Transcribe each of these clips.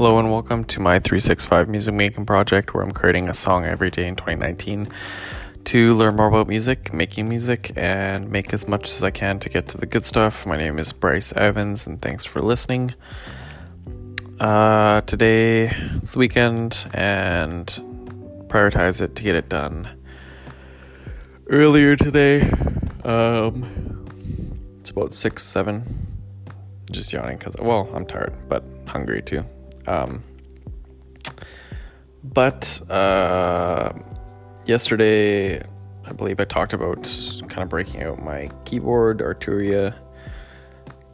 Hello and welcome to my 365 music making project where I'm creating a song every day in 2019 to learn more about music, making music, and make as much as I can to get to the good stuff. My name is Bryce Evans and thanks for listening. Uh, today is the weekend and prioritize it to get it done earlier today. Um, it's about 6, 7. Just yawning because, well, I'm tired, but hungry too. Um, but uh, yesterday, I believe I talked about kind of breaking out my keyboard, Arturia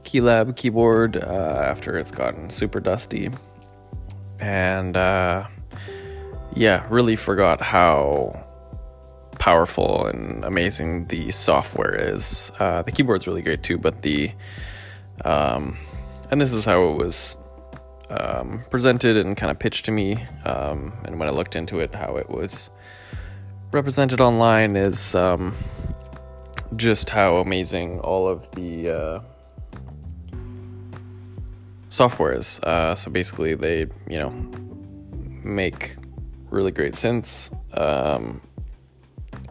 Keylab keyboard, uh, after it's gotten super dusty. And uh, yeah, really forgot how powerful and amazing the software is. Uh, the keyboard's really great too, but the um, and this is how it was um, presented and kind of pitched to me. Um, and when I looked into it, how it was represented online is um, just how amazing all of the uh, software is. Uh, so basically, they you know make really great synths um,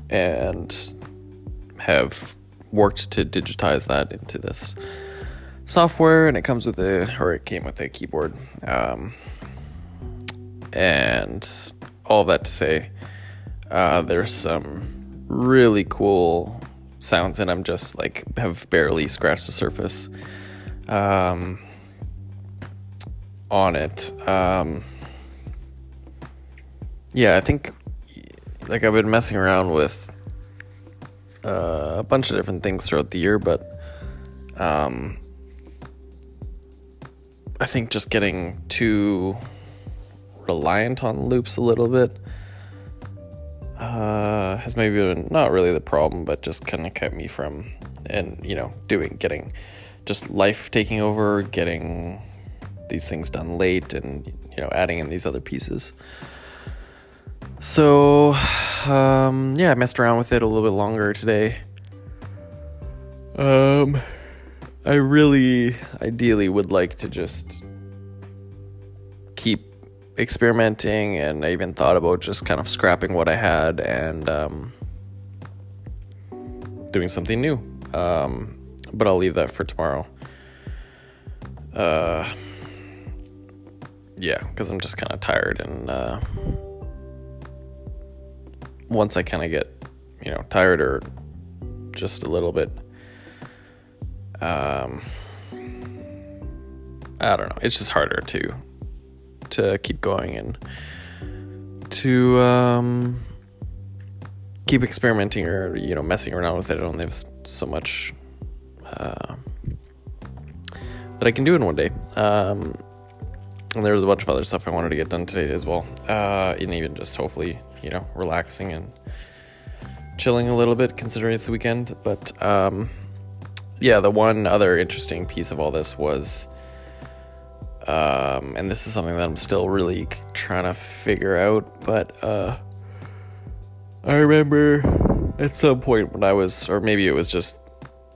and have worked to digitize that into this software and it comes with a or it came with a keyboard. Um, and all that to say uh, there's some really cool sounds and i'm just like have barely scratched the surface um, on it. Um, yeah i think like i've been messing around with uh, a bunch of different things throughout the year but um, I think just getting too reliant on loops a little bit uh, has maybe been not really the problem, but just kind of kept me from, and you know, doing, getting just life taking over, getting these things done late, and you know, adding in these other pieces. So, um, yeah, I messed around with it a little bit longer today. Um, I really, ideally, would like to just keep experimenting, and I even thought about just kind of scrapping what I had and um, doing something new. Um, but I'll leave that for tomorrow. Uh, yeah, because I'm just kind of tired, and uh, once I kind of get, you know, tired or just a little bit um, I don't know. It's just harder to to keep going and to um, keep experimenting or you know messing around with it. I don't have so much uh, that I can do in one day. Um, and there was a bunch of other stuff I wanted to get done today as well, uh, and even just hopefully you know relaxing and chilling a little bit considering it's the weekend. But um, yeah, the one other interesting piece of all this was, um, and this is something that I'm still really trying to figure out, but uh, I remember at some point when I was, or maybe it was just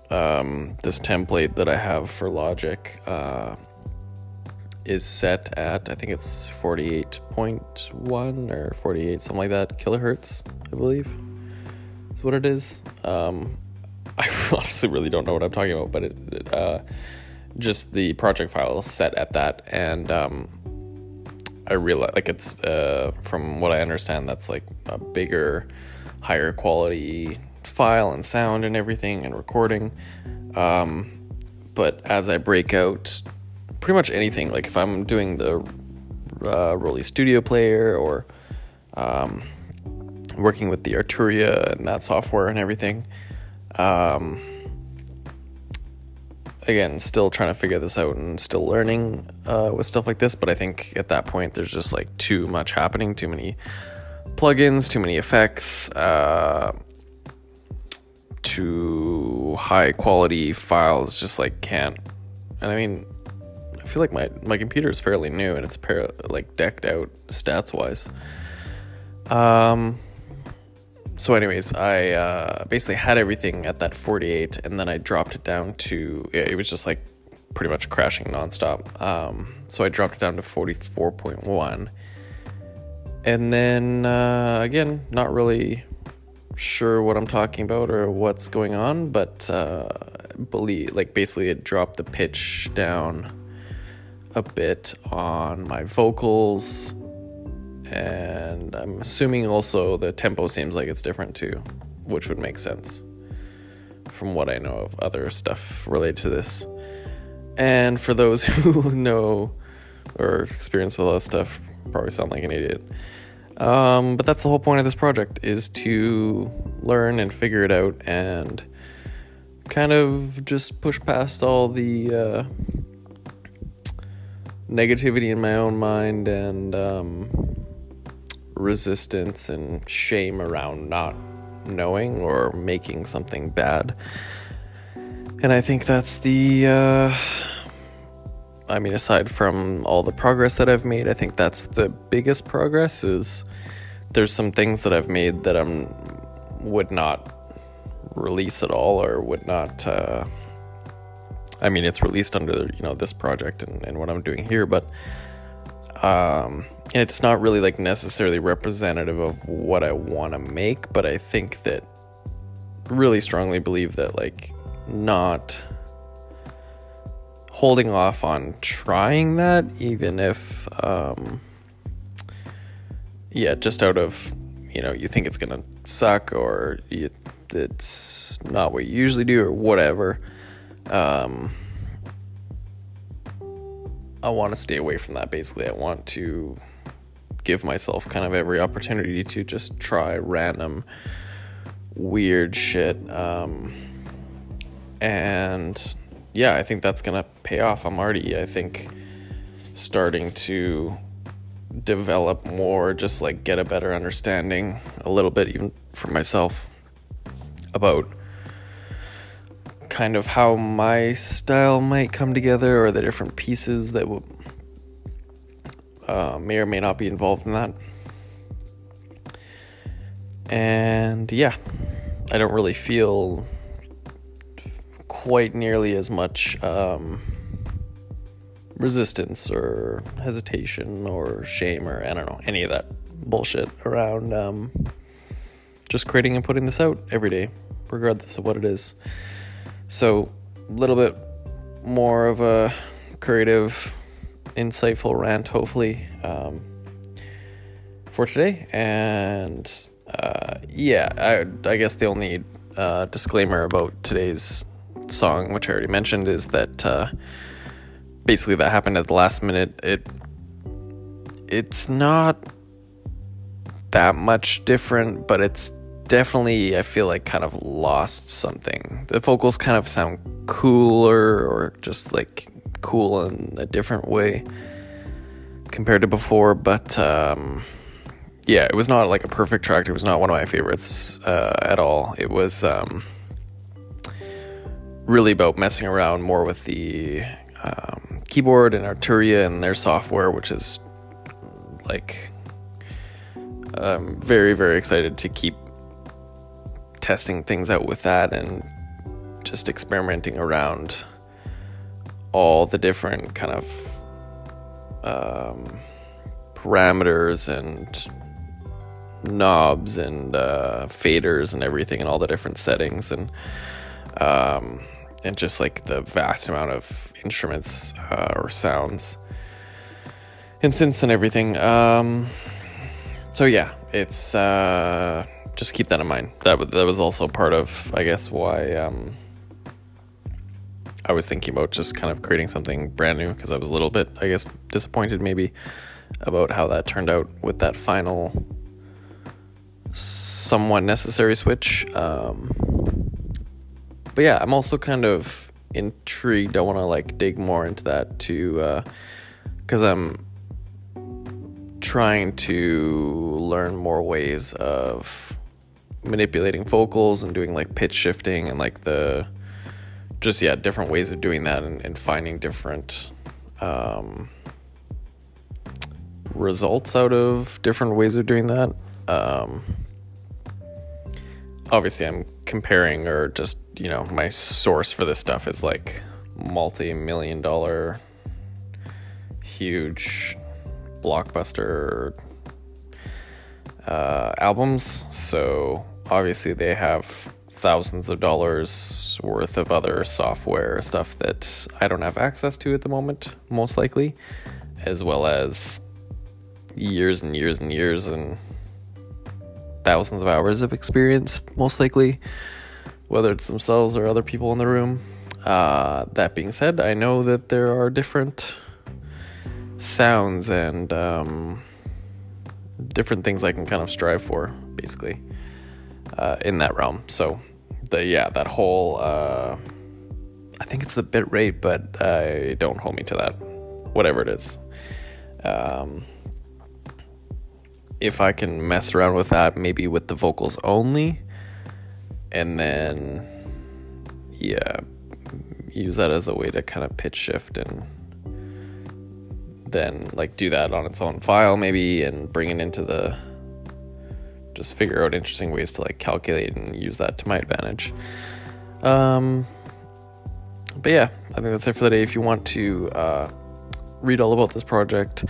um, this template that I have for Logic uh, is set at, I think it's 48.1 or 48, something like that, kilohertz, I believe, is what it is. Um, I honestly really don't know what I'm talking about, but it, it uh, just the project file set at that, and um, I realize like it's uh, from what I understand, that's like a bigger, higher quality file and sound and everything and recording. Um, but as I break out pretty much anything, like if I'm doing the uh, ROLI Studio Player or um, working with the Arturia and that software and everything. Um, again, still trying to figure this out and still learning uh, with stuff like this, but I think at that point there's just like too much happening, too many plugins, too many effects, uh, too high quality files. Just like can't. And I mean, I feel like my my computer is fairly new and it's par- like decked out stats wise. Um, so anyways i uh, basically had everything at that 48 and then i dropped it down to it was just like pretty much crashing nonstop. Um, so I dropped it down to 44.1. And then uh, again, not really sure what I'm talking about or what's going on, but uh, believe like basically it dropped the pitch down a bit on my vocals and I'm assuming also the tempo seems like it's different too, which would make sense from what I know of other stuff related to this. And for those who know or experience with all that stuff, probably sound like an idiot. Um, but that's the whole point of this project is to learn and figure it out and kind of just push past all the uh, negativity in my own mind and um, resistance and shame around not knowing or making something bad. And I think that's the. Uh, I mean, aside from all the progress that I've made, I think that's the biggest progress. Is there's some things that I've made that I'm would not release at all or would not. Uh, I mean, it's released under you know this project and, and what I'm doing here, but um, and it's not really like necessarily representative of what I want to make, but I think that really strongly believe that like not holding off on trying that, even if um, yeah, just out of you know you think it's gonna suck or you, it's not what you usually do or whatever. Um, I want to stay away from that. Basically, I want to give myself kind of every opportunity to just try random weird shit. Um, and yeah, I think that's gonna pay off. I'm already, I think, starting to develop more, just like get a better understanding a little bit, even for myself, about kind of how my style might come together or the different pieces that will, uh, may or may not be involved in that. And yeah, I don't really feel quite nearly as much um, resistance or hesitation or shame or I don't know, any of that bullshit around um, just creating and putting this out every day, regardless of what it is. So, a little bit more of a creative, insightful rant, hopefully, um, for today. And uh, yeah, I, I, guess the only uh, disclaimer about today's song, which I already mentioned, is that uh, basically that happened at the last minute. It it's not that much different, but it's definitely I feel like kind of lost something. The vocals kind of sound cooler or just like cool in a different way compared to before, but um, yeah, it was not like a perfect track. It was not one of my favorites uh, at all. It was um, really about messing around more with the um, keyboard and Arturia and their software, which is like I'm very very excited to keep testing things out with that and just experimenting around all the different kind of um, parameters and knobs and uh, faders and everything and all the different settings and um, and just like the vast amount of instruments uh, or sounds and synths and everything. Um, so yeah, it's uh, just keep that in mind. That that was also part of, I guess, why um, I was thinking about just kind of creating something brand new because I was a little bit, I guess, disappointed maybe about how that turned out with that final somewhat necessary switch. Um, but yeah, I'm also kind of intrigued. I want to like dig more into that too, because uh, I'm trying to learn more ways of manipulating vocals and doing like pitch shifting and like the just yeah different ways of doing that and, and finding different um, results out of different ways of doing that um, obviously i'm comparing or just you know my source for this stuff is like multi million dollar, huge blockbuster uh, albums. So obviously, they have thousands of dollars worth of other software stuff that I don't have access to at the moment, most likely, as well as years and years and years and thousands of hours of experience, most likely, whether it's themselves or other people in the room. Uh, that being said, I know that there are different sounds and um, different things I can kind of strive for, basically, uh, in that realm. So, the yeah, that whole uh, I think it's the bit rate, but uh, don't hold me to that. Whatever it is. Um, if I can mess around with that, maybe with the vocals only, and then yeah, use that as a way to kind of pitch shift and then like do that on its own file maybe and bring it into the just figure out interesting ways to like calculate and use that to my advantage. Um, but yeah, I think that's it for the day. If you want to uh, read all about this project,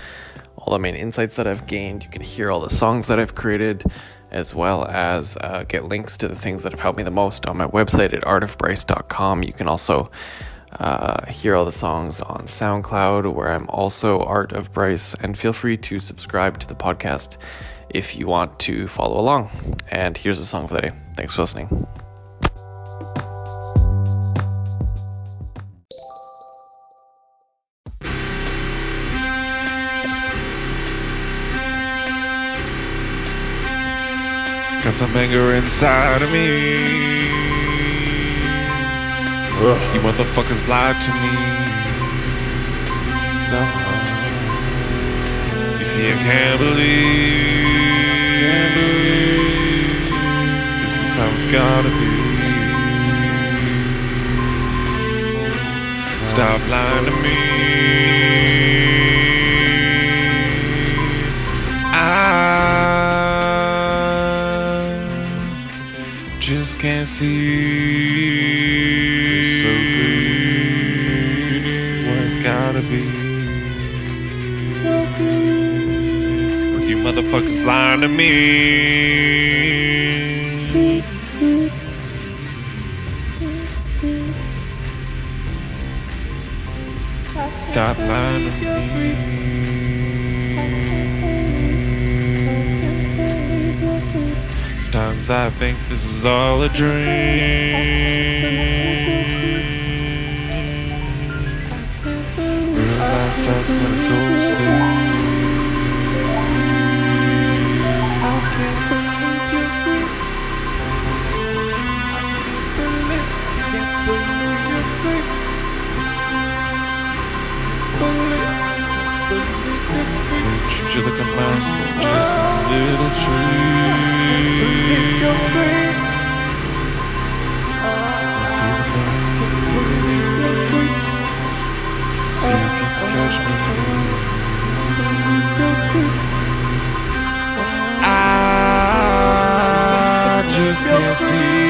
all the main insights that I've gained, you can hear all the songs that I've created, as well as uh, get links to the things that have helped me the most on my website at artofbryce.com. You can also uh, hear all the songs on SoundCloud, where I'm also Art of Bryce, and feel free to subscribe to the podcast if you want to follow along. And here's the song for the day. Thanks for listening. Got some anger inside of me. Ugh. You motherfuckers lied to me. Stop. You see, I can't believe. Gotta be. Stop lying to me. I just can't see. So good. what it's gotta be. You motherfuckers lying to me. Stop lying to me. Sometimes I think this is all a dream. Real life starts when I go to sleep. Little tree. See. I just can't Stop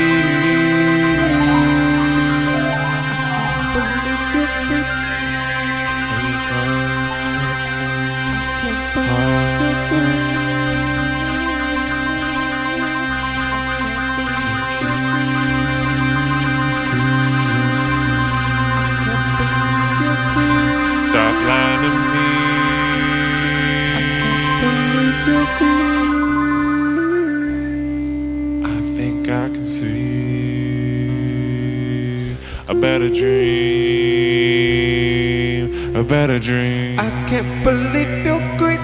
I think I can see a better dream, a better dream. I can't believe you're great.